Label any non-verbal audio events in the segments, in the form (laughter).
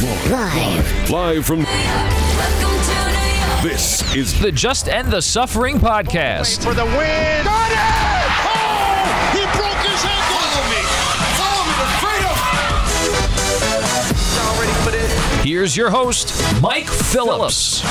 Live. Live from. This is The Just End the Suffering podcast. for the win. Got it! Oh! He broke his ankle. Follow me. Follow me to freedom. Y'all ready for this? Here's your host, Mike Phillips.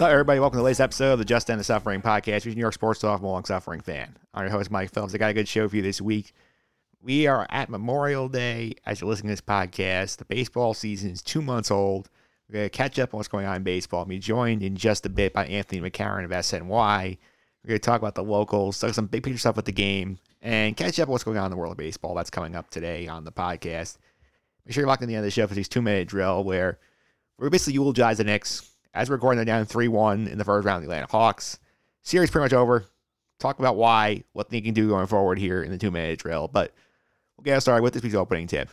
What's up, everybody? Welcome to the latest episode of the Just End the Suffering podcast, featuring New York sports talk, long suffering fan. I'm your host, Mike Phillips. I got a good show for you this week. We are at Memorial Day as you're listening to this podcast. The baseball season is two months old. We're going to catch up on what's going on in baseball. I'll be joined in just a bit by Anthony McCarron of SNY. We're going to talk about the locals, talk some big picture stuff with the game, and catch up on what's going on in the world of baseball. That's coming up today on the podcast. Make sure you're locked in the end of the show for this two minute drill where we're basically eulogize the Knicks. As we're recording, they're down 3 1 in the first round of the Atlanta Hawks. Series pretty much over. Talk about why, what they can do going forward here in the two minute drill. But we'll get started with this week's opening tip,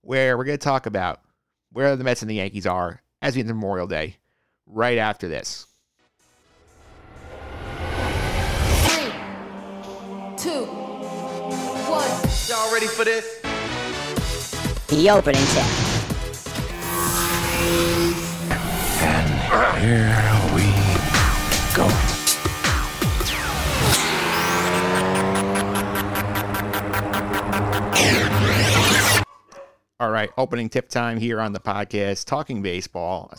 where we're going to talk about where the Mets and the Yankees are as we enter Memorial Day right after this. Three, two, one. Y'all ready for this? The opening tip. All right, opening tip time here on the podcast, talking baseball.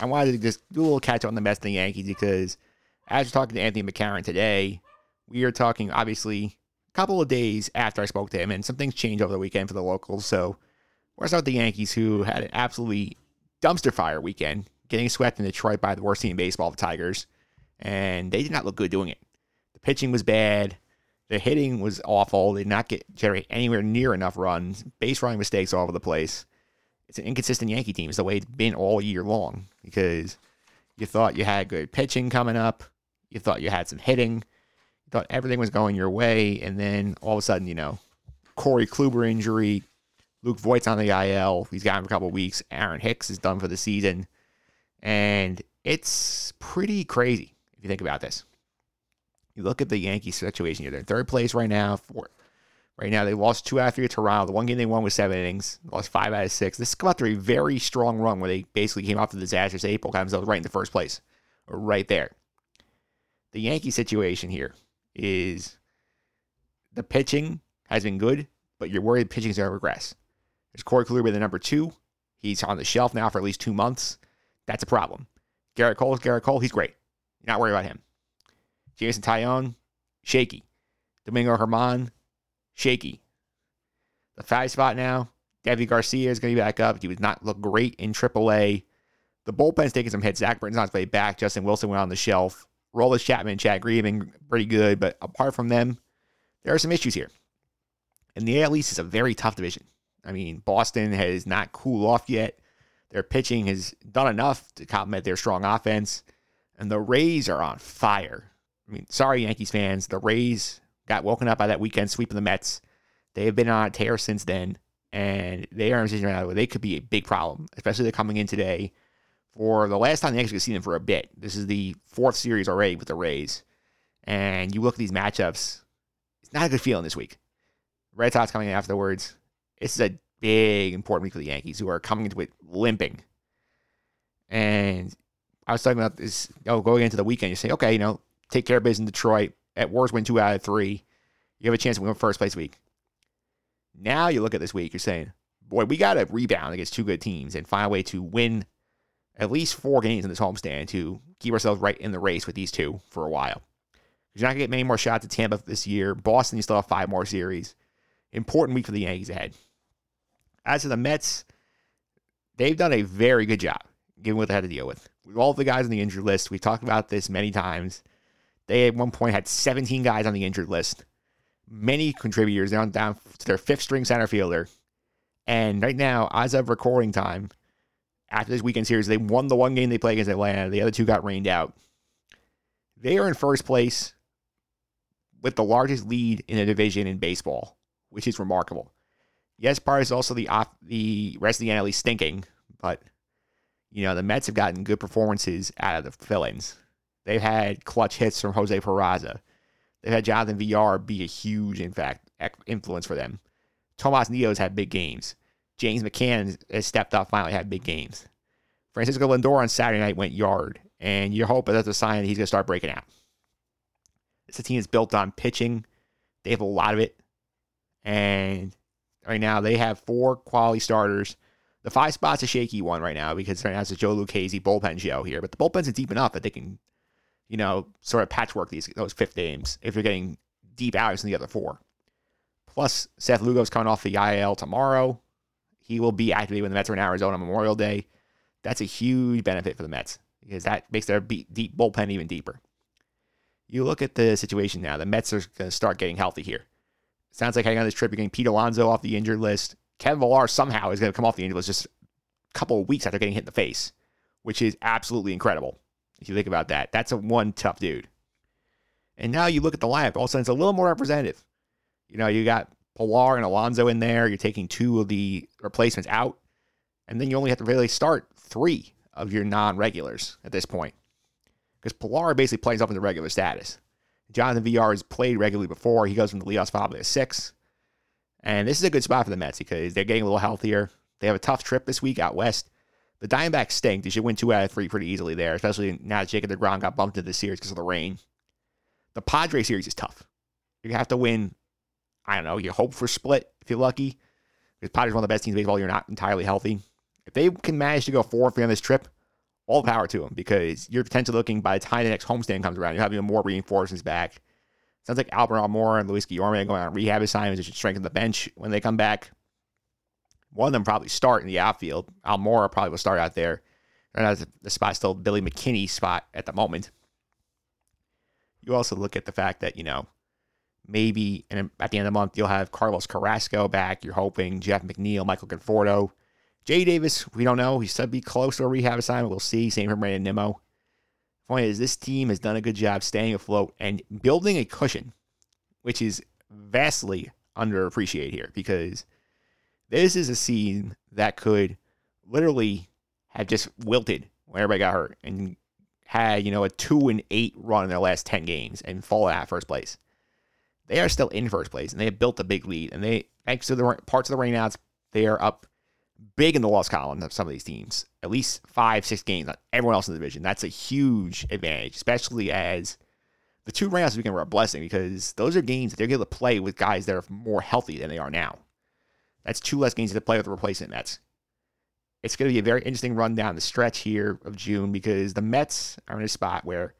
I wanted to just do a little catch on the Mets and the Yankees because as we're talking to Anthony McCarron today, we are talking obviously a couple of days after I spoke to him, and some things changed over the weekend for the locals. So we're with the Yankees, who had an absolutely dumpster fire weekend, getting swept in Detroit by the worst team in baseball, the Tigers, and they did not look good doing it. The pitching was bad. The hitting was awful. They did not get generate anywhere near enough runs. Base running mistakes all over the place. It's an inconsistent Yankee team. It's the way it's been all year long because you thought you had good pitching coming up. You thought you had some hitting. You thought everything was going your way. And then all of a sudden, you know, Corey Kluber injury, Luke Voit's on the IL. He's him for a couple weeks. Aaron Hicks is done for the season. And it's pretty crazy if you think about this. You look at the Yankees situation here. They're in third place right now. For, right now, they lost two out of three to Toronto. The one game they won was seven innings. Lost five out of six. This is come after a very strong run where they basically came off the disastrous April, themselves right in the first place, right there. The Yankee situation here is the pitching has been good, but you're worried pitching is going to regress. There's Corey Kluber, the number two. He's on the shelf now for at least two months. That's a problem. Gerrit Cole is Gerrit Cole. He's great. You're not worried about him. Jameson Taillon, shaky. Domingo Germán, shaky. The five spot now, Deivi Garcia is going to be back up. He was not look great in AAA. The bullpen's taking some hits. Zach Britton's not played back. Justin Wilson went on the shelf. Aroldis Chapman, Chad Green pretty good, but apart from them, there are some issues here. And the AL East is a very tough division. I mean, Boston has not cooled off yet. Their pitching has done enough to complement their strong offense. And the Rays are on fire. I mean, sorry, Yankees fans. The Rays got woken up by that weekend sweep of the Mets. They have been on a tear since then. And they are in a position right now where they could be a big problem, especially they're coming in today for the last time the Yankees have seen them for a bit. This is the fourth series already with the Rays. And you look at these matchups, it's not a good feeling this week. Red Sox coming in afterwards. This is a big, important week for the Yankees, who are coming into it limping. And I was talking about this, oh, going into the weekend, you say, okay, you know, take care of business in Detroit. At worst, win two out of three. You have a chance to win first place week. Now you look at this week, you're saying, boy, we got to rebound against two good teams and find a way to win at least four games in this homestand to keep ourselves right in the race with these two for a while. You're not going to get many more shots at Tampa this year. Boston, you still have five more series. Important week for the Yankees ahead. As for the Mets, they've done a very good job given what they had to deal with. With all the guys on the injured list, we talked about this many times. They at one point had 17 guys on the injured list. Many contributors down down to their fifth string center fielder. And right now, as of recording time, after this weekend series, they won the one game they played against Atlanta. The other two got rained out. They are in first place with the largest lead in a division in baseball, which is remarkable. Yes, part is also the off, the rest of the NL East stinking, but you know the Mets have gotten good performances out of the fill-ins. They've had clutch hits from Jose Peraza. They've had Jonathan Villar be a huge, in fact, influence for them. Tomas Nido's had big games. James McCann has stepped up, finally had big games. Francisco Lindor on Saturday night went yard, and you hope that's a sign that he's going to start breaking out. It's a team that's built on pitching. They have a lot of it. And right now they have four quality starters. The five spot's a shaky one right now because right now it's a Joe Lucchesi bullpen show here, but the bullpens are deep enough that they can, you know, sort of patchwork these those fifth games if you're getting deep outs in the other four. Plus, Seth Lugo's coming off the IL tomorrow. He will be activated when the Mets are in Arizona Memorial Day. That's a huge benefit for the Mets because that makes their deep bullpen even deeper. You look at the situation now. The Mets are going to start getting healthy here. Sounds like heading on this trip, you're getting Pete Alonso off the injured list. Kevin Pillar somehow is going to come off the injured list just a couple of weeks after getting hit in the face, which is absolutely incredible. If you think about that, that's a one tough dude. And now you look at the lineup, all of a sudden it's a little more representative. You know, you got Pillar and Alonso in there. You're taking two of the replacements out, and then you only have to really start three of your non-regulars at this point, because Pillar basically plays up into regular status. Jonathan Villar has played regularly before. He goes from the leadoff spot to six. And this is a good spot for the Mets because they're getting a little healthier. They have a tough trip this week out west. The Diamondbacks stink. They should win two out of three pretty easily there, especially now that Jacob DeGrom got bumped into the series because of the rain. The Padre series is tough. You have to win, I don't know, you hope for split if you're lucky. Because Padres one of the best teams in baseball. You're not entirely healthy. If they can manage to go four three on this trip, all power to them because you're potentially looking by the time the next homestand comes around, you have even more reinforcements back. Sounds like Albert Almora and Luis Guillorme going on rehab assignments. They should strengthen the bench when they come back. One of them probably start in the outfield. Almora probably will start out there. And the spot still Billy McKinney's spot at the moment. You also look at the fact that, you know, maybe and at the end of the month you'll have Carlos Carrasco back. You're hoping Jeff McNeil, Michael Conforto. JD Davis, we don't know. He said be close to a rehab assignment. We'll see. Same for Brandon Nimmo. Point is, this team has done a good job staying afloat and building a cushion, which is vastly underappreciated here because this is a scene that could literally have just wilted when everybody got hurt and had, you know, a two and eight run in their last 10 games and fall out first place. They are still in first place and they have built a big lead. And they, thanks to the parts of the rainouts, they are up big in the loss column of some of these teams. At least five, six games on everyone else in the division. That's a huge advantage, especially as the two rounds were a blessing because those are games that they're able to play with guys that are more healthy than they are now. That's two less games to play with the replacement Mets. It's going to be a very interesting run down the stretch here of June because the Mets are in a spot where,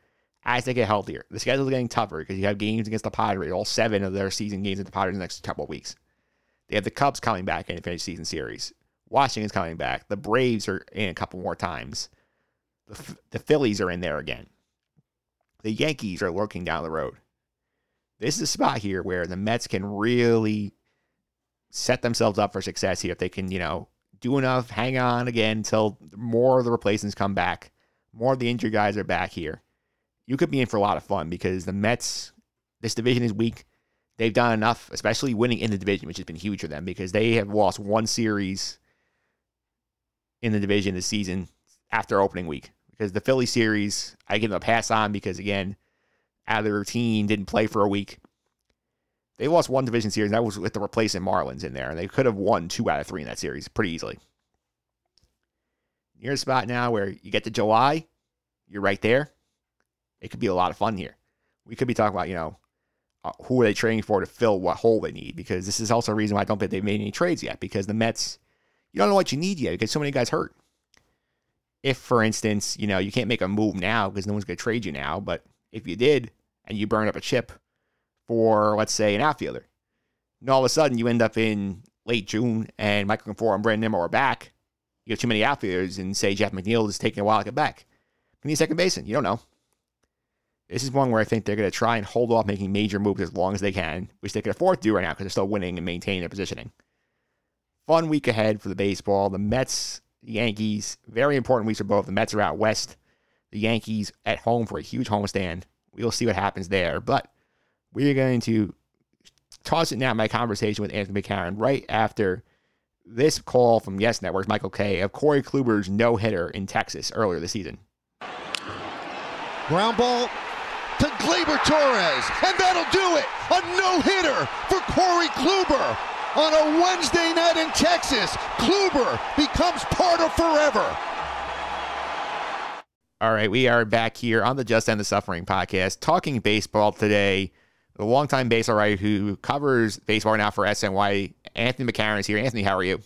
as they get healthier, the schedule is getting tougher because you have games against the Padres, all seven of their season games at the Padres in the next couple of weeks. They have the Cubs coming back in the finish season series. Washington's coming back. The Braves are in a couple more times. The, the Phillies are in there again. The Yankees are lurking down the road. This is a spot here where the Mets can really set themselves up for success here if they can, you know, do enough, hang on again until more of the replacements come back, more of the injured guys are back here. You could be in for a lot of fun because the Mets, this division is weak. They've done enough, especially winning in the division, which has been huge for them because they have lost one series in the division this season after opening week. Because the Philly series, I give them a pass on because, again, out of the routine, didn't play for a week. They lost one division series, that was with the replacement Marlins in there, and they could have won two out of three in that series pretty easily. You're in a spot now where you get to July, you're right there. It could be a lot of fun here. We could be talking about, you know, uh, who are they trading for to fill what hole they need, because this is also a reason why I don't think they've made any trades yet, because the Mets you don't know what you need yet because so many guys hurt. If, for instance, you know, you can't make a move now because no one's going to trade you now, but if you did and you burn up a chip for, let's say, an outfielder, and all of a sudden you end up in late June and Michael Conforto and Brandon Nimmo are back, you have too many outfielders and say Jeff McNeil is taking a while to get back. You need second baseman. You don't know. This is one where I think they're going to try and hold off making major moves as long as they can, which they can afford to do right now because they're still winning and maintaining their positioning fun week ahead for the baseball. The Mets, the Yankees, very important weeks for both. The Mets are out west. The Yankees at home for a huge homestand. We'll see what happens there. But we're going to toss it now my conversation with Anthony McCarron right after this call from Yes Network's Michael Kay of Corey Kluber's no hitter in Texas earlier this season. Ground ball to Gleyber Torres, and that'll do it. A no-hitter for Corey Kluber on a Wednesday night in Texas. Kluber becomes part of forever. All right, we are back here on the Just End the Suffering podcast, talking baseball today. The longtime baseball writer who covers baseball now for SNY, Anthony McCarron is here. Anthony, how are you?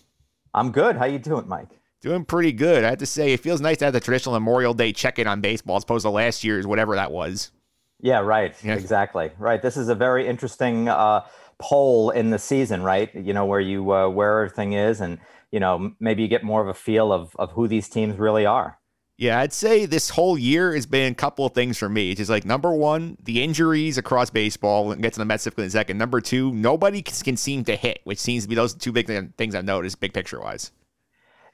I'm good. How you doing, Mike? Doing pretty good. I have to say, it feels nice to have the traditional Memorial Day check-in on baseball as opposed to last year's whatever that was. Yeah, right. Yeah. Exactly. Right. This is a very interesting uh, poll in the season, right? You know where you uh, where everything is, and you know maybe you get more of a feel of of who these teams really are. Yeah, I'd say this whole year has been a couple of things for me. It's just like number one, the injuries across baseball. We'll get to the Mets in a second. Number two, nobody can seem to hit, which seems to be those two big things I've noticed, big picture wise.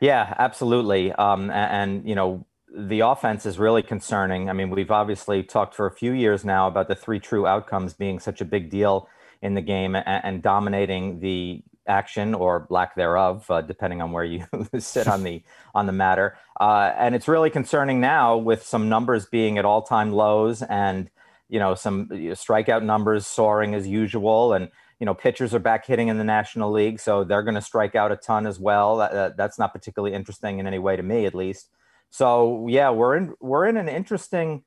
Yeah, absolutely. Um, a- and, you know, the offense is really concerning. I mean, we've obviously talked for a few years now about the three true outcomes being such a big deal in the game and, and dominating the action or lack thereof, uh, depending on where you (laughs) sit on the on the matter. Uh, and it's really concerning now with some numbers being at all time lows and you know some strikeout numbers soaring as usual and you know pitchers are back hitting in the national league so they're going to strike out a ton as well that- that's not particularly interesting in any way to me at least so yeah we're in we're in an interesting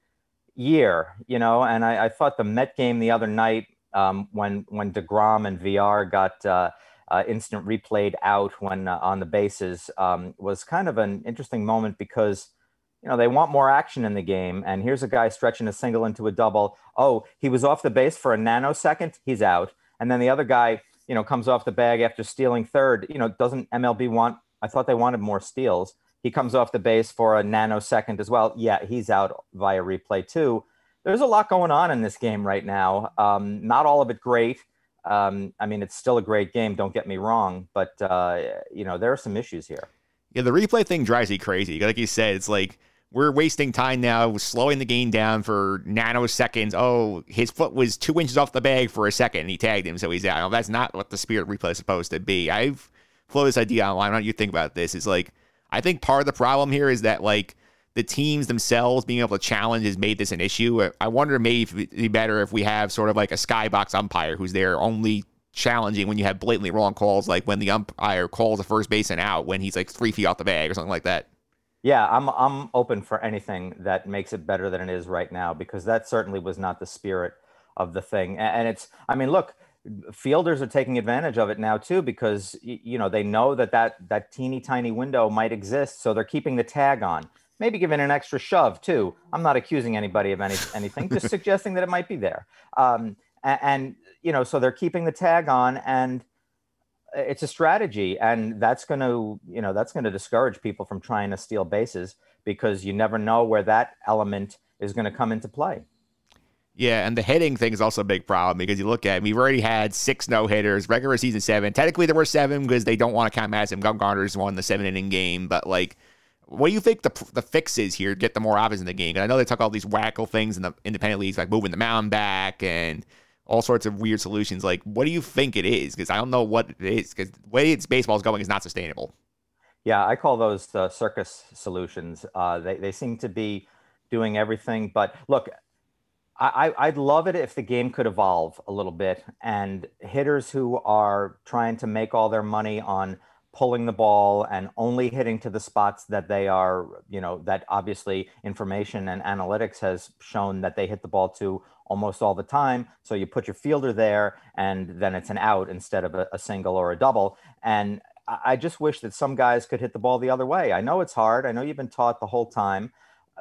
year you know and i, I thought the met game the other night um, when when DeGrom and Villar got uh, uh, instant replayed out when uh, on the bases um, was kind of an interesting moment because you know they want more action in the game and here's a guy stretching a single into a double. Oh he was off the base for a nanosecond he's out. And then the other guy you know comes off the bag after stealing third. You know doesn't mlb want i thought they wanted more steals. He comes off the base for a nanosecond as well. Yeah he's out via replay too there's a lot going on in this game right now um, not all of it great um, i mean it's still a great game don't get me wrong but uh, you know there are some issues here Yeah, the replay thing drives me crazy. Like you said, it's like we're wasting time now, slowing the game down for nanoseconds. Oh, his foot was two inches off the bag for a second, and he tagged him, so he's out. No, that's not what the spirit replay is supposed to be. I've floated this idea online. How do you think about this? Is like I think part of the problem here is that like the teams themselves being able to challenge has made this an issue. I wonder maybe if it'd be better if we have sort of like a skybox umpire who's there only challenging when you have blatantly wrong calls, like when the umpire calls a first baseman out when he's like three feet off the bag or something like that. Yeah, I'm I'm open for anything that makes it better than it is right now because that certainly was not the spirit of the thing. And it's I mean, look, fielders are taking advantage of it now too because you know, they know that that that teeny tiny window might exist, so they're keeping the tag on. Maybe giving an extra shove too. I'm not accusing anybody of any anything, just (laughs) suggesting that it might be there. Um, a- and you know, so they're keeping the tag on and it's a strategy and that's going to you know that's going to discourage people from trying to steal bases because you never know where that element is going to come into play Yeah, and the hitting thing is also a big problem because you look at we've already had six no hitters, regular season seven. Technically, there were seven because they don't want to count Madison Bumgarner's won the seven inning game. But like, what do you think the the fix is here to get the more offense in the game? I know they talk all these wacko things in the independent leagues, like moving the mound back and all sorts of weird solutions. Like, what do you think it is? Because I don't know what it is. Because the way it's baseball is going is not sustainable. yeah i call those uh, circus solutions uh, they, they seem to be doing everything but look I- I'd love it if the game could evolve a little bit and hitters who are trying to make all their money on pulling the ball and only hitting to the spots that they are, you know, that obviously information and analytics has shown that they hit the ball to almost all the time. So you put your fielder there and then it's an out instead of a, a single or a double. And I just wish that some guys could hit the ball the other way. I know it's hard. I know you've been taught the whole time,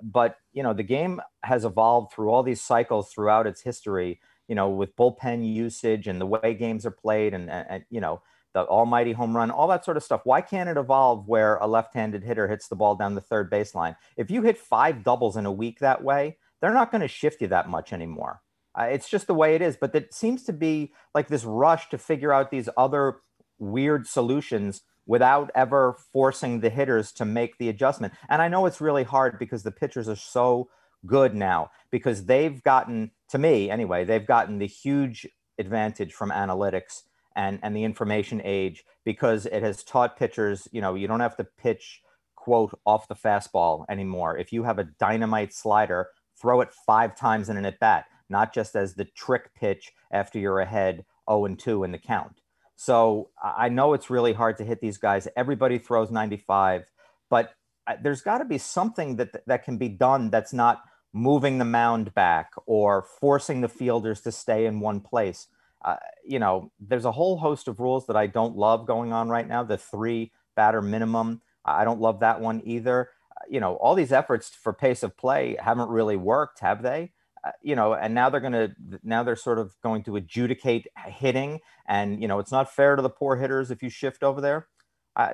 but you know the game has evolved through all these cycles throughout its history. You know, with bullpen usage and the way games are played, and, and, and, you know the almighty home run, all that sort of stuff. Why can't it evolve where a left-handed hitter hits the ball down the third baseline? If you hit five doubles in a week that way, they're not going to shift you that much anymore. Uh, it's just the way it is. But it seems to be like this rush to figure out these other weird solutions without ever forcing the hitters to make the adjustment. And I know it's really hard because the pitchers are so good now because they've gotten, to me anyway, they've gotten the huge advantage from analytics and, and the information age because it has taught pitchers, you know, you don't have to pitch, quote, off the fastball anymore. If you have a dynamite slider, throw it five times in an at bat. not just as the trick pitch after you're ahead 0 and 2 in the count. So I know it's really hard to hit these guys. Everybody throws 95, but uh, there's got to be something that that can be done that's not moving the mound back or forcing the fielders to stay in one place. Uh, you know, there's a whole host of rules that I don't love going on right now. The three batter minimum, I don't love that one either. Uh, you know, all these efforts for pace of play haven't really worked, have they? Uh, you know, and now they're going to now they're sort of going to adjudicate hitting, and you know, it's not fair to the poor hitters if you shift over there.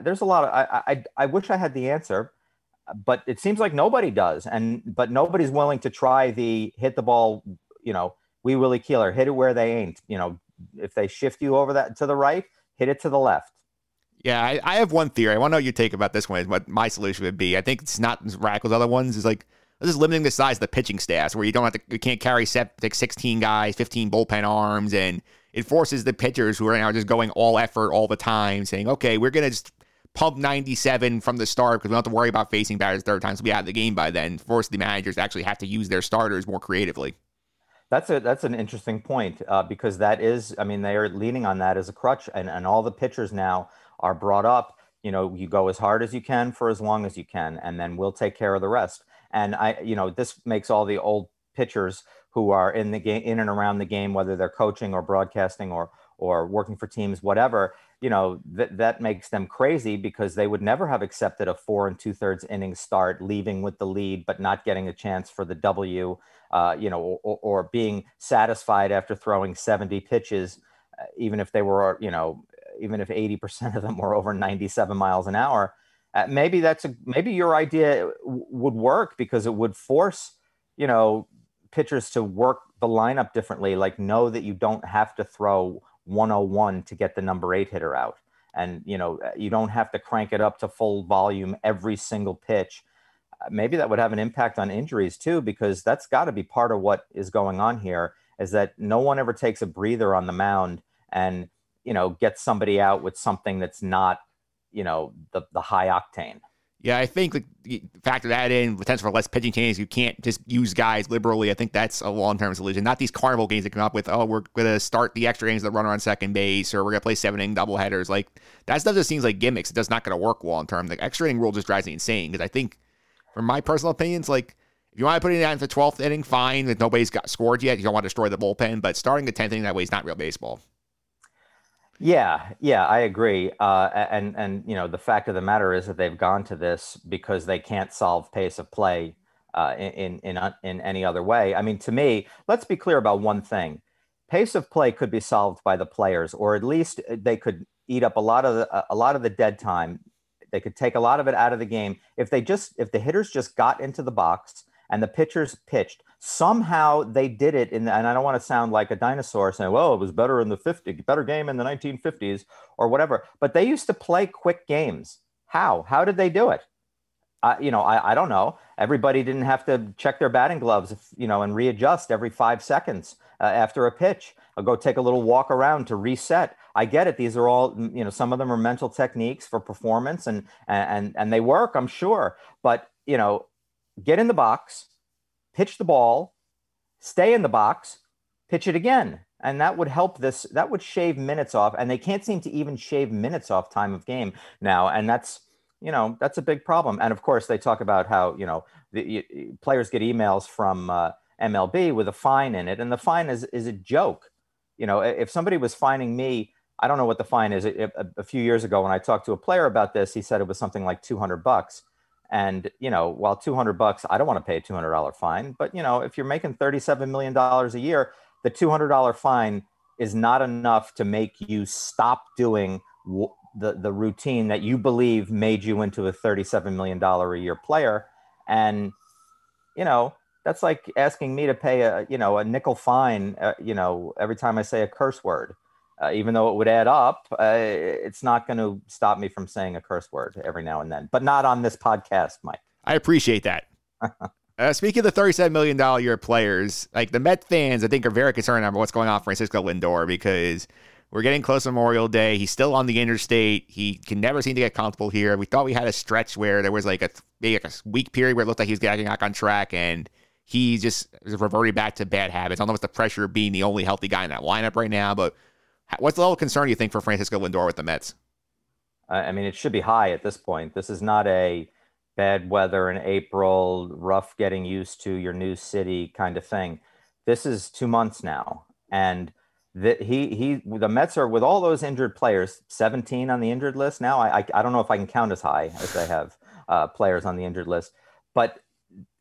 There's a lot of I, I I wish I had the answer, but it seems like nobody does, and but nobody's willing to try the hit the ball. You know, we Willie Keeler hit it where they ain't. You know, if they shift you over that to the right, hit it to the left. Yeah, I, I have one theory. I want to know your take about this one. What my solution would be. I think it's not as radical as other ones. Is like this is limiting the size of the pitching staffs, where you don't have to, you can't carry like 16 guys, 15 bullpen arms, and it forces the pitchers who are now just going all effort all the time, saying, okay, we're gonna just pump 97 from the start because we don't have to worry about facing batters third times. so we have the game by then. Force the managers to actually have to use their starters more creatively. That's a that's an interesting point uh, because that is, I mean, they are leaning on that as a crutch, and and all the pitchers now are brought up. You know, you go as hard as you can for as long as you can, and then we'll take care of the rest. And I, you know, this makes all the old pitchers who are in the game, in and around the game, whether they're coaching or broadcasting or or working for teams, whatever, you know, that that makes them crazy because they would never have accepted a four and two thirds inning start, leaving with the lead, but not getting a chance for the W, uh, you know, or, or being satisfied after throwing 70 pitches, uh, even if they were, you know, even if 80% of them were over 97 miles an hour. Uh, maybe that's a maybe your idea w- would work because it would force, you know, pitchers to work the lineup differently, like know that you don't have to throw 101 to get the number eight hitter out. And, you know, you don't have to crank it up to full volume every single pitch. Uh, maybe that would have an impact on injuries too, because that's got to be part of what is going on here is that no one ever takes a breather on the mound and, you know, gets somebody out with something that's not, you know, the, the high octane. Yeah, I think like, factor that in potential for less pitching changes. You can't just use guys liberally. I think that's a long term solution. Not these carnival games that come up with. Oh, we're gonna start the extra innings of the runner on second base, or we're gonna play seven inning double headers. Like that stuff just seems like gimmicks. It does not gonna work long term. The extra inning rule just drives me insane because I think, from my personal opinions, like if you want to put it down to the twelfth inning, fine. If nobody's got scored yet, you don't want to destroy the bullpen. But starting the tenth inning that way is not real baseball. Yeah, yeah, I agree. Uh, and and you know the fact of the matter is that they've gone to this because they can't solve pace of play uh, in in in, in any other way. I mean, to me, let's be clear about one thing: pace of play could be solved by the players, or at least they could eat up a lot of the, a lot of the dead time. They could take a lot of it out of the game if they just if the hitters just got into the box and the pitchers pitched. Somehow they did it in the, and I don't want to sound like a dinosaur saying, well, it was better in the 50, better game in the 1950s or whatever, but they used to play quick games. How? How did they do it? You know, I, I don't know. Everybody didn't have to check their batting gloves, you know, and readjust every five seconds uh, after a pitch. I'll go take a little walk around to reset. I get it. These are all, you know, some of them are mental techniques for performance, and and and they work, I'm sure. But you know, get in the box, pitch the ball, stay in the box, pitch it again. And that would help this, that would shave minutes off. And they can't seem to even shave minutes off time of game now. And that's, you know, that's a big problem. And of course, they talk about how, you know, the players get emails from uh, MLB with a fine in it. And the fine is, is a joke. You know, if somebody was fining me, I don't know what the fine is. A, a few years ago, when I talked to a player about this, he said it was something like 200 bucks. And you know, while 200 bucks, I don't want to pay a $200 fine, but you know, if you're making 37 million dollars a year, the $200 fine is not enough to make you stop doing w- the the routine that you believe made you into a 37 million dollar a year player. And you know, that's like asking me to pay a you know a nickel fine, uh, you know, every time I say a curse word uh, even though it would add up, uh, it's not going to stop me from saying a curse word every now and then, but not on this podcast, Mike. I appreciate that. (laughs) uh, speaking of the $37 million year players, like the Met fans, I think are very concerned about what's going on for Francisco Lindor because we're getting close to Memorial Day. He's still on the interstate. He can never seem to get comfortable here. We thought we had a stretch where there was like a maybe like a week period where it looked like he was getting back on track and he just is reverting back to bad habits. I don't know what's the pressure of being the only healthy guy in that lineup right now, but what's the level of concern you think for Francisco Lindor with the Mets? I mean, it should be high at this point. This is not a bad weather in April, rough getting used to your new city kind of thing. This is two months now, and that he he the Mets are with all those injured players, 17 on the injured list now. I I, I don't know if I can count as high as they have uh, players on the injured list, but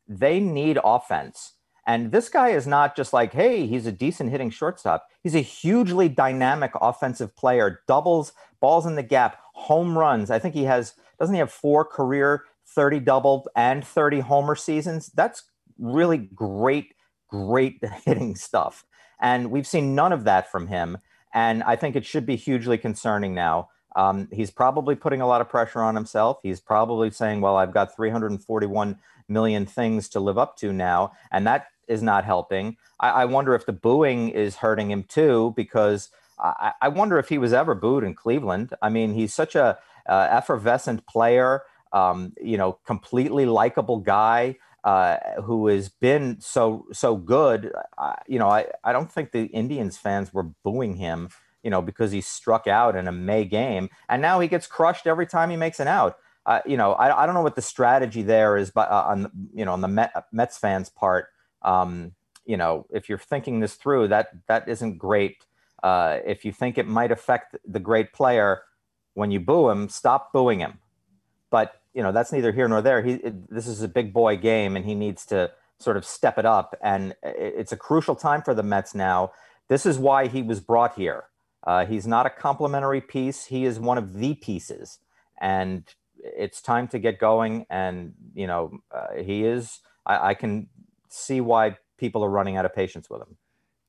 they need offense. And this guy is not just like, hey, he's a decent hitting shortstop. He's a hugely dynamic offensive player, doubles, balls in the gap, home runs. I think he has, doesn't he have four career 30 double and 30 homer seasons? That's really great, great (laughs) hitting stuff. And we've seen none of that from him. And I think it should be hugely concerning now. Um, he's probably putting a lot of pressure on himself. He's probably saying, well, I've got 341 million things to live up to now. And that is not helping. I, I wonder if the booing is hurting him too, because I, I, wonder if he was ever booed in Cleveland. I mean, he's such a uh, effervescent player, um, you know, completely likable guy. Uh, who has been so so good. You know, I, I don't think the Indians fans were booing him, you know, because he struck out in a May game, and now he gets crushed every time he makes an out. Uh, you know, I, I don't know what the strategy there is, but uh, on you know on the Met, Mets fans' part, um, you know, if you're thinking this through, that that isn't great. Uh, if you think it might affect the great player when you boo him, stop booing him. But you know, that's neither here nor there. He it, this is a big boy game, and he needs to sort of step it up. And it, it's a crucial time for the Mets now. This is why he was brought here. Uh, he's not a complimentary piece. He is one of the pieces, and it's time to get going. And you know, uh, he is. I, I can see why people are running out of patience with him.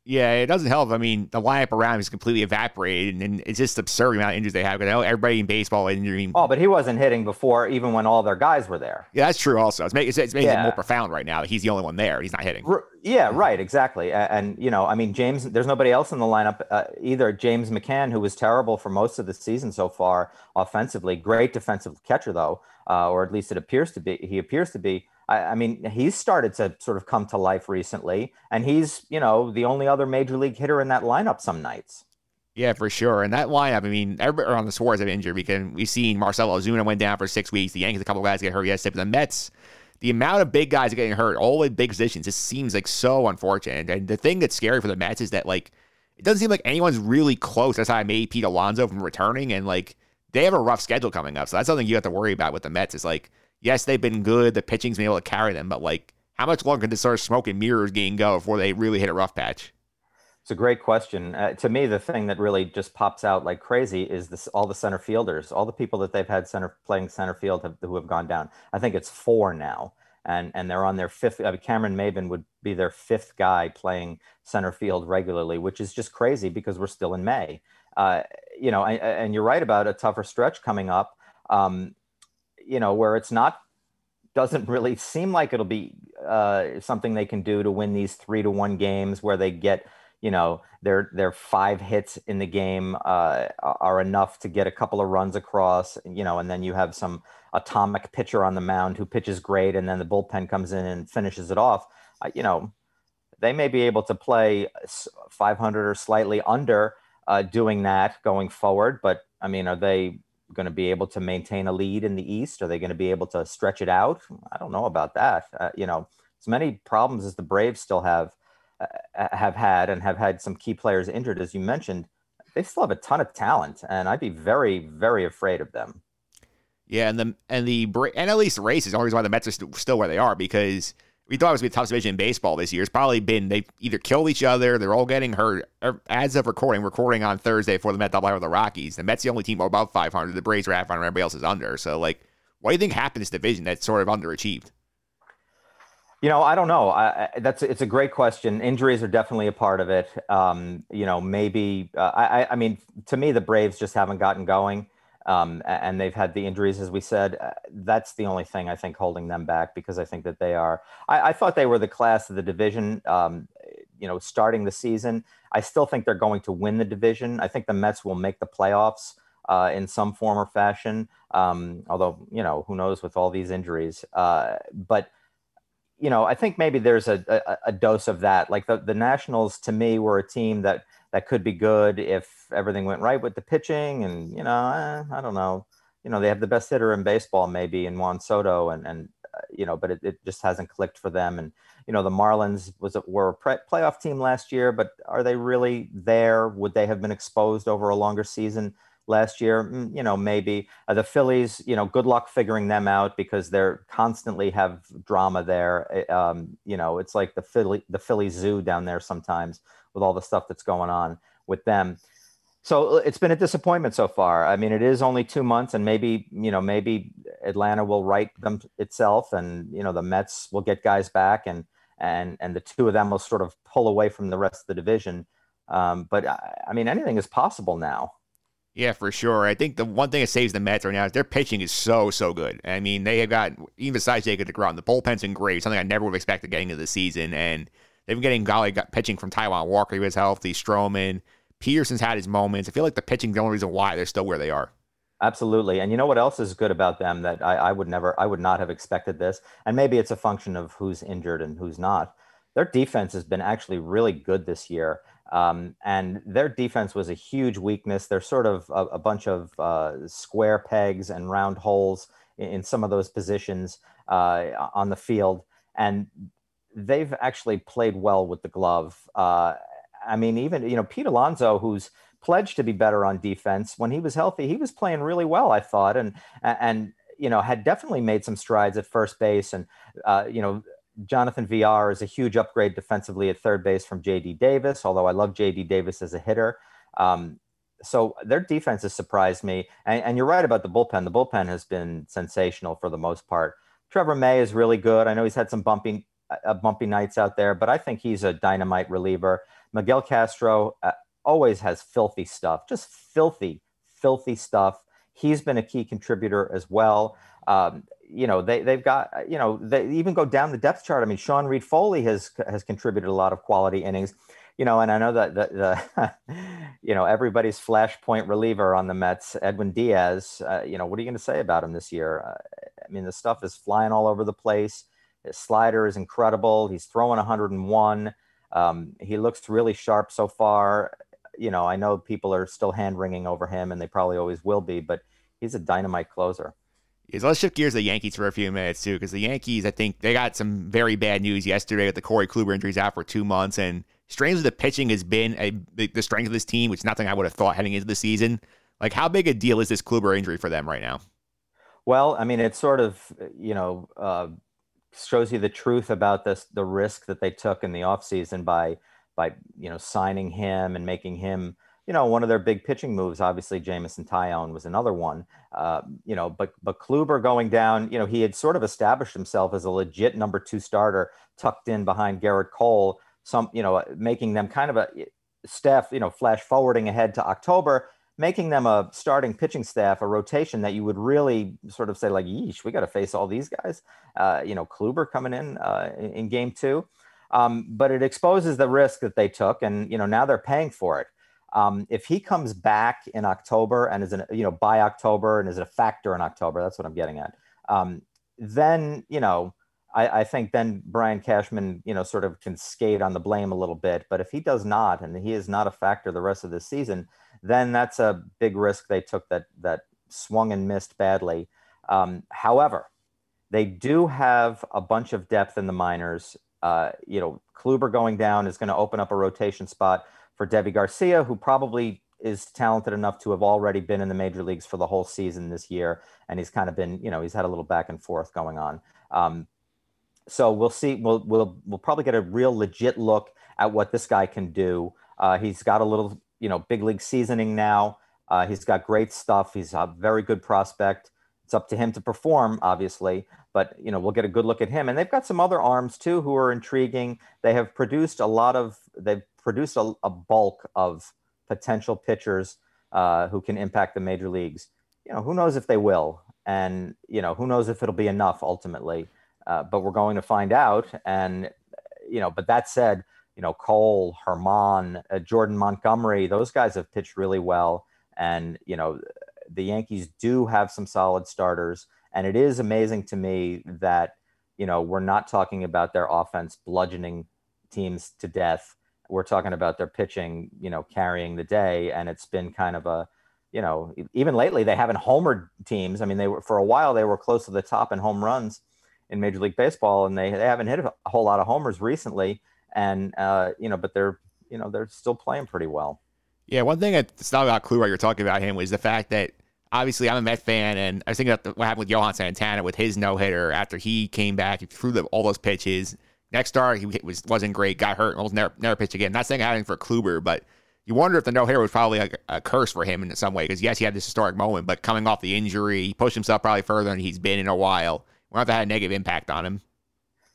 Yeah, it doesn't help. I mean, the lineup around him is completely evaporated, and it's just absurd amount of injuries they have. Because I know everybody in baseball injury. Oh, but he wasn't hitting before, even when all their guys were there. Yeah, that's true. Also, it's, making, it's, it's making yeah. it more profound right now. He's the only one there. He's not hitting. R- yeah, right. Exactly. And, and, you know, I mean, James. There's nobody else in the lineup uh, either. James McCann, who was terrible for most of the season so far offensively, great defensive catcher though, uh, or at least it appears to be. He appears to be. I, I, mean, he's started to sort of come to life recently, and he's, you know, the only other major league hitter in that lineup some nights. Yeah, for sure. And that lineup, I mean, everybody on the Suarez have injured because we've seen Marcell Ozuna went down for six weeks. The Yankees, a couple guys get hurt yesterday, but the Mets, the amount of big guys getting hurt, all in big positions, just seems like so unfortunate. And the thing that's scary for the Mets is that, like, it doesn't seem like anyone's really close. That's how I made Pete Alonso from returning. And, like, they have a rough schedule coming up. So that's something you have to worry about with the Mets. Is like, yes, they've been good. The pitching's been able to carry them, but like, how much longer can this sort of smoke and mirrors game go before they really hit a rough patch? It's a great question. Uh, to me, the thing that really just pops out like crazy is this: all the center fielders, all the people that they've had center playing center field have, who have gone down. I think it's four now, and and they're on their fifth. I mean, Cameron Maybin would be their fifth guy playing center field regularly, which is just crazy because we're still in May. Uh, you know, and, and, you're right about a tougher stretch coming up. Um, you know, where it's not doesn't really seem like it'll be uh, something they can do to win these three to one games where they get, you know, their their five hits in the game uh, are enough to get a couple of runs across, you know, and then you have some atomic pitcher on the mound who pitches great, and then the bullpen comes in and finishes it off. Uh, you know, they may be able to play 500 or slightly under uh, doing that going forward, but I mean, are they going to be able to maintain a lead in the East? Are they going to be able to stretch it out? I don't know about that. Uh, you know, as many problems as the Braves still have uh, have had and have had some key players injured, as you mentioned, they still have a ton of talent, and I'd be very, very afraid of them. Yeah, and the and the and NL East race is always why the Mets are st- still where they are because we thought it was going to be the toughest division in baseball this year. It's probably been they either killed each other, they're all getting hurt. Er, as of recording, recording on Thursday for the Met double with the Rockies. The Mets the only team above 500. The Braves are at 500. Everybody else is under. So, like, what do you think happened in this division that's sort of underachieved? You know, I don't know. I, that's it's a great question. Injuries are definitely a part of it. Um, you know, maybe uh, I, I mean, to me, the Braves just haven't gotten going um, and they've had the injuries, as we said. Uh, that's the only thing I think holding them back because I think that they are. I, I thought they were the class of the division. Um, you know, starting the season, I still think they're going to win the division. I think the Mets will make the playoffs uh, in some form or fashion. Um, although, you know, who knows with all these injuries. Uh, but you know, I think maybe there's a, a, a dose of that. Like the, the Nationals to me were a team that that could be good if everything went right with the pitching. And you know, eh, I don't know. You know, they have the best hitter in baseball maybe in Juan Soto, and and uh, you know, but it, it just hasn't clicked for them. And you know, the Marlins was were a pre- playoff team last year, but are they really there? Would they have been exposed over a longer season? Last year. Mm, you know, maybe uh, the Phillies. You know, good luck figuring them out because they're constantly have drama there. Eh, um, you know, it's like the Philly the Philly Zoo down there sometimes with all the stuff that's going on with them. So uh, it's been a disappointment so far. I mean, it is only two months, and maybe you know, maybe Atlanta will right them itself, and you know, the Mets will get guys back, and and and the two of them will sort of pull away from the rest of the division. Um, but I mean, anything is possible now. Yeah, for sure. I think the one thing that saves the Mets right now is their pitching is so, so good. I mean, they have got, even besides Jacob DeGrom, the bullpen's been great, something I never would have expected getting into the season. And they've been getting golly pitching from Taijuan Walker, who was healthy, Stroman. Peterson's had his moments. I feel like the pitching's the only reason why they're still where they are. Absolutely. And you know what else is good about them that I, I would never, I would not have expected this. And maybe it's a function of who's injured and who's not. Their defense has been actually really good this year. Um, and their defense was a huge weakness. They're sort of a, a bunch of uh, square pegs and round holes in, in some of those positions uh, on the field. And they've actually played well with the glove. Uh, I mean, even, you know, Pete Alonso, who's pledged to be better on defense, when he was healthy, he was playing really well, I thought. And, and, you know, had definitely made some strides at first base. And, uh, you know, Jonathan Villar is a huge upgrade defensively at third base from JD Davis, although I love JD Davis as a hitter. Um, so their defense has surprised me. And, and, you're right about the bullpen. The bullpen has been sensational for the most part. Trevor May is really good. I know he's had some bumpy, uh, bumpy nights out there, but I think he's a dynamite reliever. Miguel Castro uh, always has filthy stuff, just filthy, filthy stuff. He's been a key contributor as well. Um, you know they they've got you know they even go down the depth chart. I mean, Sean Reid-Foley has has contributed a lot of quality innings. You know, and I know that the, the (laughs) you know everybody's flashpoint reliever on the Mets, Edwin Diaz. Uh, you know, what are you going to say about him this year? Uh, I mean, the stuff is flying all over the place. His slider is incredible. He's throwing 101. Um, he looks really sharp so far. You know, I know people are still hand wringing over him, and they probably always will be, but he's a dynamite closer is let's shift gears to the Yankees for a few minutes too, because the Yankees, I think they got some very bad news yesterday with the Corey Kluber injuries out for two months, and strangely the pitching has been a, the strength of this team, which is nothing I would have thought heading into the season. Like, how big a deal is this Kluber injury for them right now? Well, I mean, it sort of you know uh, shows you the truth about this, the risk that they took in the offseason by by you know signing him and making him you know, one of their big pitching moves, obviously Jameson Taillon was another one. Uh, you know, but but Kluber going down, you know, he had sort of established himself as a legit number two starter, tucked in behind Gerrit Cole. Some, you know, making them kind of a staff, you know, flash forwarding ahead to October, making them a starting pitching staff, a rotation that you would really sort of say like, yeesh, we got to face all these guys. Uh, you know, Kluber coming in uh, in, in game two. Um, but it exposes the risk that they took, and you know now they're paying for it. Um, if he comes back in October and is an, you know by October and is a factor in October, that's what I'm getting at. Um, then you know I, I, think then Brian Cashman you know sort of can skate on the blame a little bit. But if he does not and he is not a factor the rest of the season, then that's a big risk they took that that swung and missed badly. Um, however, they do have a bunch of depth in the minors. Uh, you know, Kluber going down is going to open up a rotation spot for Deivi Garcia, who probably is talented enough to have already been in the major leagues for the whole season this year. And he's kind of been, you know, he's had a little back and forth going on. Um, so we'll see. We'll, we'll, we'll probably get a real legit look at what this guy can do. Uh, he's got a little, you know, big league seasoning now. Uh, he's got great stuff. He's a very good prospect. It's up to him to perform, obviously, but you know we'll get a good look at him. And they've got some other arms too who are intriguing. They have produced a lot of. They've produced a, a bulk of potential pitchers uh, who can impact the major leagues. You know, who knows if they will, and you know, who knows if it'll be enough ultimately. Uh, but we're going to find out. And you know, but that said, you know, Cole, Germán, uh, Jordan Montgomery, those guys have pitched really well, and you know, the Yankees do have some solid starters. And it is amazing to me that you know, we're not talking about their offense bludgeoning teams to death. We're talking about their pitching, you know, carrying the day. And it's been kind of a, you know, even lately they haven't homered teams. I mean, they were for a while they were close to the top in home runs in Major League Baseball, and they they haven't hit a whole lot of homers recently. And uh, you know, but they're you know they're still playing pretty well. Yeah, one thing that's not about Kluber, you're talking about him, was the fact that obviously I'm a Met fan, and I was thinking about what happened with Johan Santana with his no hitter after he came back, he threw all those pitches. Next start, he was wasn't great, got hurt, almost never never pitched again. Not saying anything for Kluber, but you wonder if the no hitter was probably a, curse for him in some way. Because yes, he had this historic moment, but coming off the injury, he pushed himself probably further than he's been in a while. Wonder if that had a negative impact on him.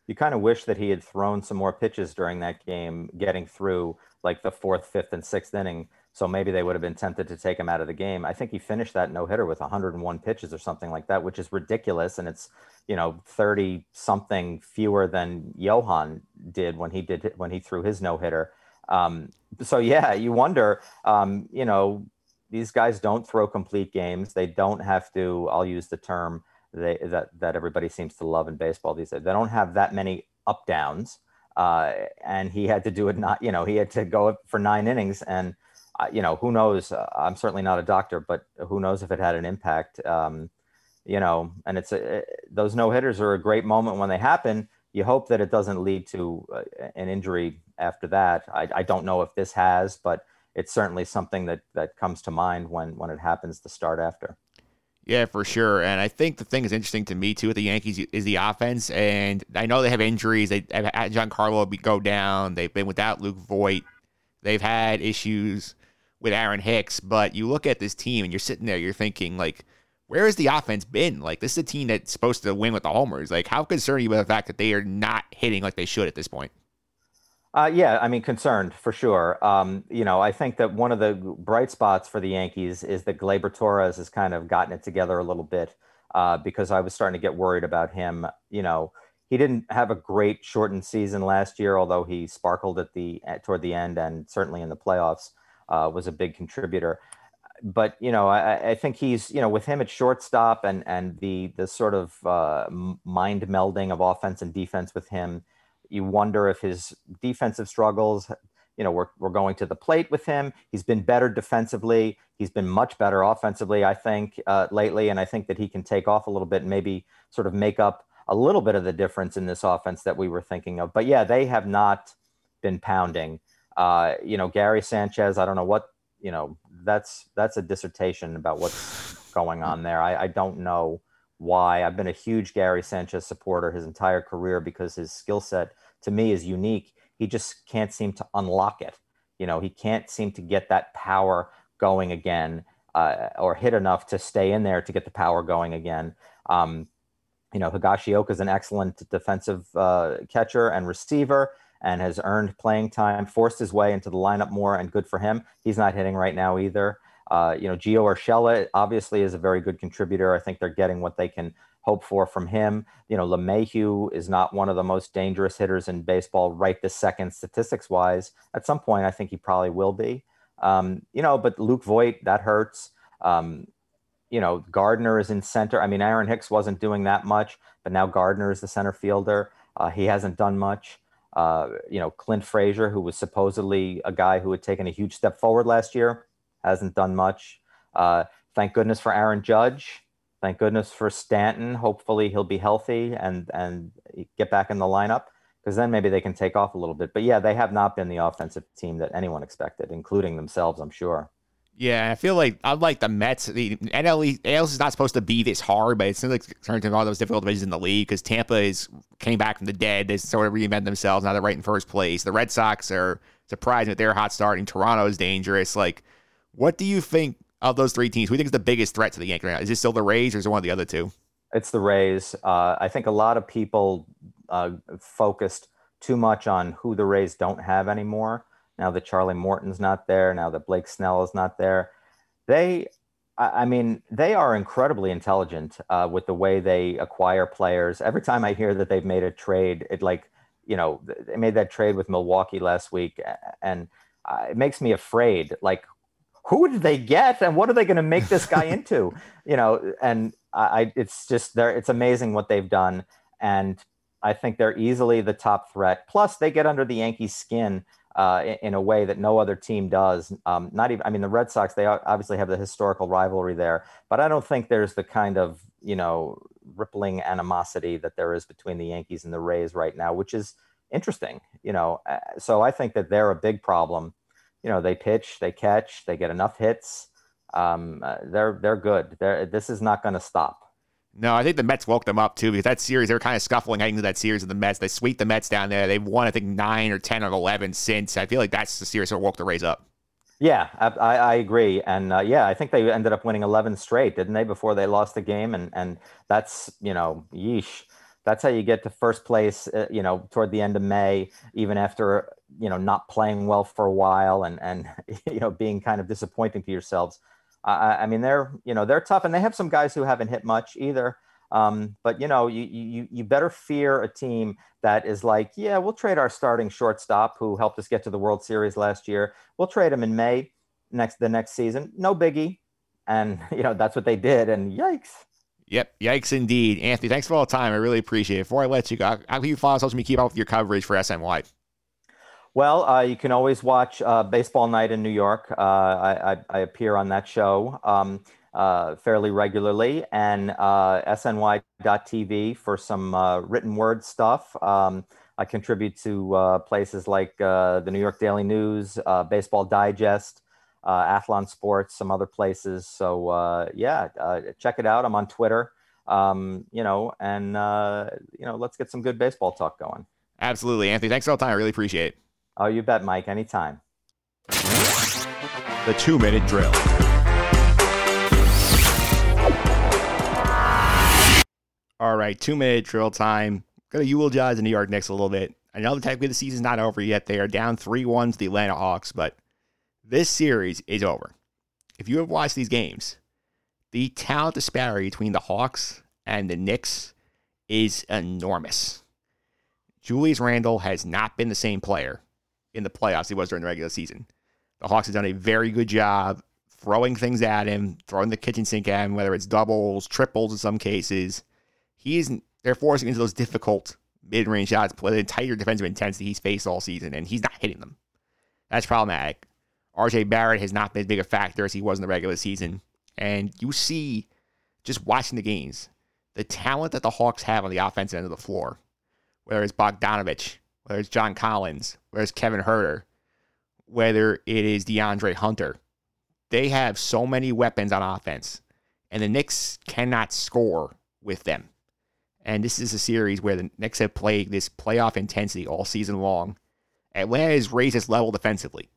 You kind of wish that he had thrown some more pitches during that game, getting through like the fourth, fifth, and sixth inning. So maybe they would have been tempted to take him out of the game. I think he finished that no hitter with 101 pitches or something like that, which is ridiculous. And it's, you know, 30 something fewer than Johan did when he did when he threw his no hitter. Um, so yeah, you wonder, um, you know, these guys don't throw complete games. They don't have to, I'll use the term they, that, that everybody seems to love in baseball these days. They don't have that many up downs. Uh, and he had to do it not, you know, he had to go for nine innings and, you know, who knows? Uh, I'm certainly not a doctor, but who knows if it had an impact? Um, you know, and it's a, those no hitters are a great moment when they happen. You hope that it doesn't lead to uh, an injury after that. I, I don't know if this has, but it's certainly something that that comes to mind when when it happens to start after. Yeah, for sure. And I think the thing that's interesting to me too with the Yankees is the offense. And I know they have injuries. They have had Giancarlo go down. They've been without Luke Voit. They've had issues with Aaron Hicks. But you look at this team and you're sitting there, you're thinking like, where has the offense been? Like this is a team that's supposed to win with the homers. Like how concerned are you with the fact that they are not hitting like they should at this point? Uh, yeah, I mean, concerned for sure. Um, you know, I think that one of the bright spots for the Yankees is that Gleyber Torres has kind of gotten it together a little bit uh, because I was starting to get worried about him. You know, he didn't have a great shortened season last year, although he sparkled at the toward the end and certainly in the playoffs uh, was a big contributor. But you know, I, I, think he's you know with him at shortstop and and the the sort of uh, mind melding of offense and defense with him you wonder if his defensive struggles, you know, we're, we're going to the plate with him. He's been better defensively. He's been much better offensively, I think, uh, lately. And I think that he can take off a little bit and maybe sort of make up a little bit of the difference in this offense that we were thinking of. But yeah, they have not been pounding. Uh, you know, Gary Sanchez, I don't know what, you know, that's that's a dissertation about what's going on there. I, I don't know why. I've been a huge Gary Sanchez supporter his entire career because his skill set to me is unique. He just can't seem to unlock it. You know, he can't seem to get that power going again uh, or hit enough to stay in there to get the power going again. Um, you know, Higashioka is an excellent defensive uh, catcher and receiver and has earned playing time, forced his way into the lineup more, and good for him. He's not hitting right now either. Uh, you know, Gio Urshela obviously is a very good contributor. I think they're getting what they can hope for from him. You know, LeMahieu is not one of the most dangerous hitters in baseball right this second, statistics wise. At some point, I think he probably will be. Um, you know, but Luke Voit, that hurts. Um, you know, Gardner is in center. I mean, Aaron Hicks wasn't doing that much, but now Gardner is the center fielder. Uh, he hasn't done much. Uh, you know, Clint Frazier, who was supposedly a guy who had taken a huge step forward last year, hasn't done much. Uh, thank goodness for Aaron Judge. Thank goodness for Stanton. Hopefully he'll be healthy and and get back in the lineup because then maybe they can take off a little bit. But yeah, they have not been the offensive team that anyone expected, including themselves, I'm sure. Yeah, I feel like I like the Mets. The NL ALS is not supposed to be this hard, but it seems like it's turned into all those difficult divisions in the league because Tampa is came back from the dead. They sort of reinvent themselves. Now they're right in first place. The Red Sox are surprising with their hot start, and Toronto is dangerous. Like what do you think of those three teams? Who think is the biggest threat to the Yankees right now? Is it still the Rays or is it one of the other two? It's the Rays. Uh, I think a lot of people uh, focused too much on who the Rays don't have anymore. Now that Charlie Morton's not there, now that Blake Snell is not there, they, I mean, they are incredibly intelligent uh, with the way they acquire players. Every time I hear that they've made a trade, it like, you know, they made that trade with Milwaukee last week, and uh, it makes me afraid. Like, who did they get and what are they going to make this guy (laughs) into you know and i it's just there it's amazing what they've done and I think they're easily the top threat. Plus, they get under the Yankees' skin uh, in, a way that no other team does. Um, not even, I mean, the Red Sox, they obviously have the historical rivalry there, but I don't think there's the kind of, you know, rippling animosity that there is between the Yankees and the Rays right now, which is interesting, you know. Uh, so I think that they're a big problem. You know, they pitch, they catch, they get enough hits. Um, uh, they're they're good. They're, this is not going to stop. No, I think the Mets woke them up too because that series they were kind of scuffling heading to that series of the Mets. They sweep the Mets down there. They've won I think nine or ten or eleven since. I feel like that's the series that woke the Rays up. Yeah, I, I agree, and uh, yeah, I think they ended up winning eleven straight, didn't they? Before they lost the game, and and that's you know, yeesh, that's how you get to first place. Uh, you know, toward the end of May, even after you know not playing well for a while, and and (laughs) you know being kind of disappointing to yourselves. I, I mean, they're you know they're tough, and they have some guys who haven't hit much either. Um, but you know, you, you you better fear a team that is like, yeah, we'll trade our starting shortstop who helped us get to the World Series last year. We'll trade him in May next the next season. No biggie. And (laughs) you know, that's what they did. And yikes. Yep, yikes indeed. Anthony, thanks for all the time. I really appreciate it. Before I let you go, how can you follow social media, keep up with your coverage for SNY? Well, uh, you can always watch uh, Baseball Night in New York. Uh, I, I, I, appear on that show um, uh, fairly regularly, and uh, SNY.TV for some uh, written word stuff. Um, I contribute to places like the New York Daily News, Baseball Digest, Athlon Sports, some other places. So yeah, check it out. I'm on Twitter. Um, you know, and you know, let's get some good baseball talk going. Absolutely, Anthony. Thanks for all the time. I really appreciate it. Oh, you bet, Mike. Anytime. The two minute drill. All right, two minute drill time. To eulogize the New York Knicks a little bit. I know technically the season's not over yet. They are down 3 1 to the Atlanta Hawks, but this series is over. If you have watched these games, the talent disparity between the Hawks and the Knicks is enormous. Julius Randle has not been the same player in the playoffs he was during the regular season. The Hawks have done a very good job throwing things at him, throwing the kitchen sink at him, whether it's doubles, triples in some cases. He's they're forcing into those difficult mid-range shots with the entire defensive intensity he's faced all season, and he's not hitting them. That's problematic. RJ Barrett has not been as big a factor as he was in the regular season. And you see, just watching the games, the talent that the Hawks have on the offensive end of the floor, whether it's Bogdanovich, whether it's John Collins, whether it's Kevin Huerter, whether it is DeAndre Hunter. They have so many weapons on offense, and the Knicks cannot score with them. And this is a series where the Knicks have played this playoff intensity all season long. Atlanta has raised its level defensively.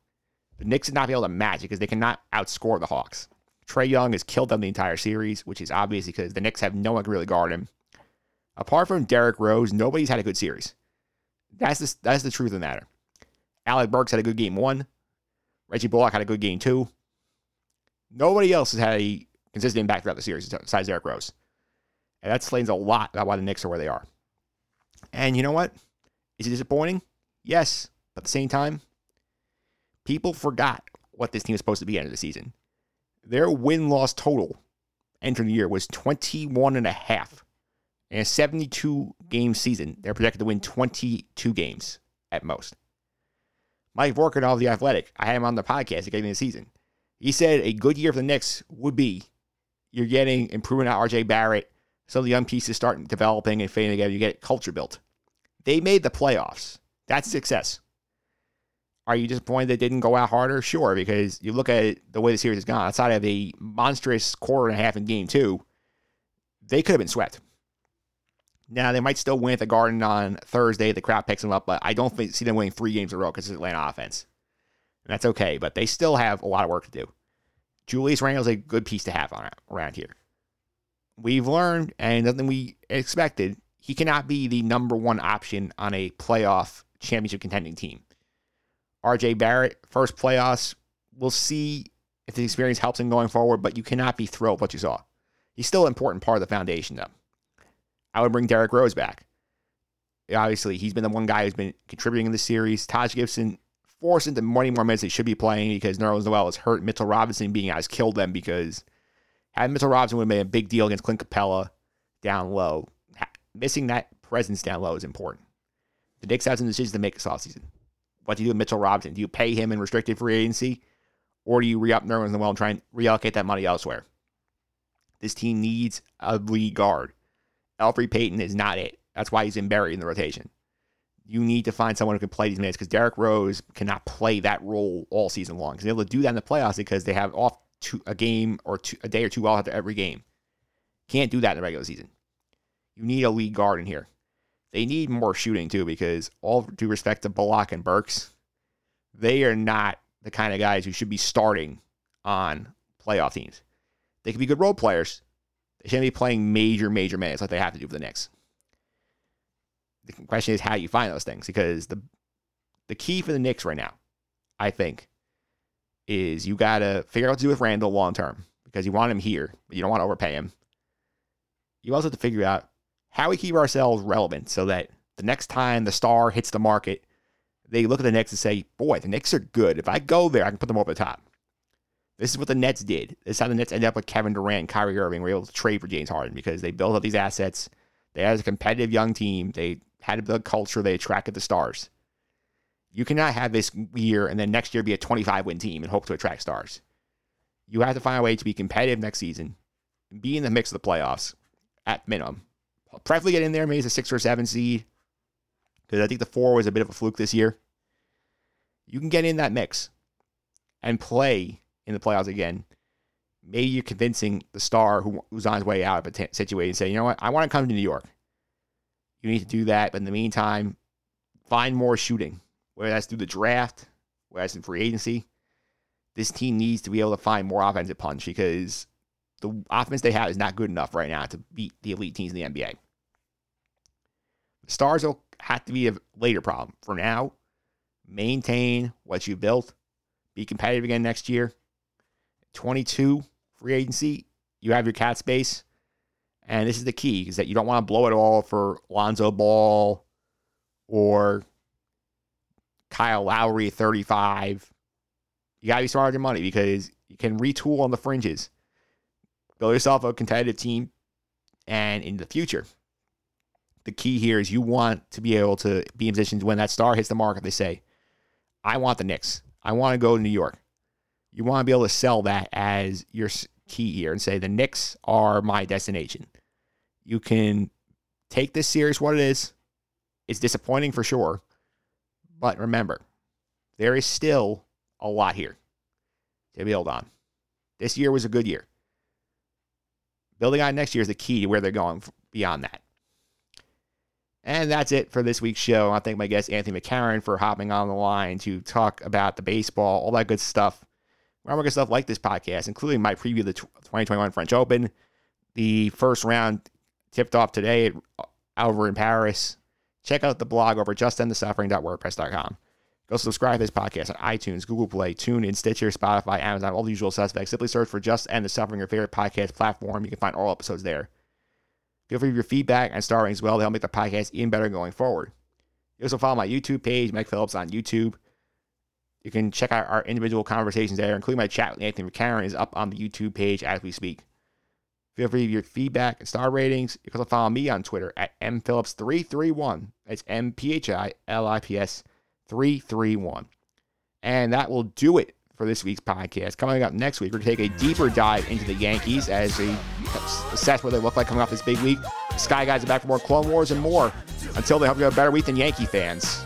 The Knicks did not be able to match it because they cannot outscore the Hawks. Trae Young has killed them the entire series, which is obvious because the Knicks have no one to really guard him. Apart from Derrick Rose, nobody's had a good series. That's the, that's the truth of the matter. Alec Burks had a good game one. Reggie Bullock had a good game two. Nobody else has had a consistent impact throughout the series besides Derrick Rose. And that explains a lot about why the Knicks are where they are. And you know what? Is it disappointing? Yes. But at the same time, people forgot what this team was supposed to be at the end of the season. Their win loss total entering the year was 21 and a half. In a 72 game season, they're projected to win 22 games at most. Mike Vorkunov of The Athletic, I had him on the podcast at the of the season. He said a good year for the Knicks would be you're getting improving out RJ Barrett, some of the young pieces start developing and fading together, you get culture built. They made the playoffs. That's success. Are you disappointed they didn't go out harder? Sure, because you look at the way the series has gone, outside of a monstrous quarter and a half in game two, they could have been swept. Now they might still win at the Garden on Thursday. The crowd picks them up, but I don't think, see them winning three games in a row because it's Atlanta offense. And that's okay, but they still have a lot of work to do. Julius Randle's a good piece to have on, around here. We've learned, and nothing we expected, he cannot be the number one option on a playoff championship contending team. RJ Barrett, first playoffs, we'll see if the experience helps him going forward, but you cannot be thrilled with what you saw. He's still an important part of the foundation, though. I would bring Derrick Rose back. Obviously, he's been the one guy who's been contributing in the series. Taj Gibson forced into many more minutes they should be playing because Nerlens Noel is hurt. Mitchell Robinson being out has killed them because having Mitchell Robinson would have made a big deal against Clint Capela down low. Missing that presence down low is important. The Knicks have some decisions to make this offseason. What do you do with Mitchell Robinson? Do you pay him in restricted free agency? Or do you re up Nerlens Noel and try and reallocate that money elsewhere? This team needs a lead guard. Elfrid Payton is not it. That's why he's in buried in the rotation. You need to find someone who can play these minutes because Derrick Rose cannot play that role all season long. He's able to do that in the playoffs because they have off two, a game or two, a day or two off after every game. Can't do that in the regular season. You need a lead guard in here. They need more shooting too because all due respect to Bullock and Burks, they are not the kind of guys who should be starting on playoff teams. They can be good role players. They shouldn't be playing major, major minutes like they have to do for the Knicks. The question is how you find those things because the the key for the Knicks right now, I think, is you got to figure out what to do with Randle long term because you want him here, but you don't want to overpay him. You also have to figure out how we keep ourselves relevant so that the next time the star hits the market, they look at the Knicks and say, boy, the Knicks are good. If I go there, I can put them over the top. This is what the Nets did. This is how the Nets ended up with Kevin Durant and Kyrie Irving. Were able to trade for James Harden because they built up these assets. They had a competitive young team. They had build culture. They attracted the stars. You cannot have this year and then next year be a 25 win team and hope to attract stars. You have to find a way to be competitive next season, and be in the mix of the playoffs at minimum. Preferably get in there, maybe as a six or seven seed, because I think the four was a bit of a fluke this year. You can get in that mix and play in the playoffs again. Maybe you're convincing the star who, who's on his way out of a t- situation and say, you know what, I want to come to New York. You need to do that. But in the meantime, find more shooting, whether that's through the draft, whether that's in free agency. This team needs to be able to find more offensive punch because the offense they have is not good enough right now to beat the elite teams in the NBA. The stars will have to be a later problem. For now, maintain what you built, be competitive again next year. 22 free agency, you have your cap space. And this is the key is that you don't want to blow it all for Lonzo Ball or Kyle Lowry 35. You got to be smart with your money because you can retool on the fringes. Build yourself a competitive team. And in the future, the key here is you want to be able to be in positions when that star hits the market, they say, I want the Knicks. I want to go to New York. You want to be able to sell that as your key here and say the Knicks are my destination. You can take this serious what it is. It's disappointing for sure. But remember, there is still a lot here to build on. This year was a good year. Building on next year is the key to where they're going beyond that. And that's it for this week's show. I thank my guest, Anthony McCarron, for hopping on the line to talk about the baseball, all that good stuff. Good stuff like this podcast, including my preview of the 2021 French Open, the first round tipped off today uh, over in Paris. Check out the blog over justendthesuffering.wordpress.com. Go subscribe to this podcast on iTunes, Google Play, TuneIn, Stitcher, Spotify, Amazon, all the usual suspects. Simply search for Just End the Suffering, your favorite podcast platform. You can find all episodes there. Feel free to your feedback and star ratings as well to help make the podcast even better going forward. You also follow my YouTube page, Mike Phillips on YouTube. You can check out our individual conversations there, including my chat with Anthony McCarron is up on the YouTube page as we speak. Feel free to give your feedback and star ratings. You can also follow me on Twitter at mphillips331. That's M P H I L I P S 331. And that will do it for this week's podcast. Coming up next week, we're going to take a deeper dive into the Yankees as they assess what they look like coming off this big week. Sky Guys are back for more Clone Wars and more. Until they hope you have a better week than Yankee fans.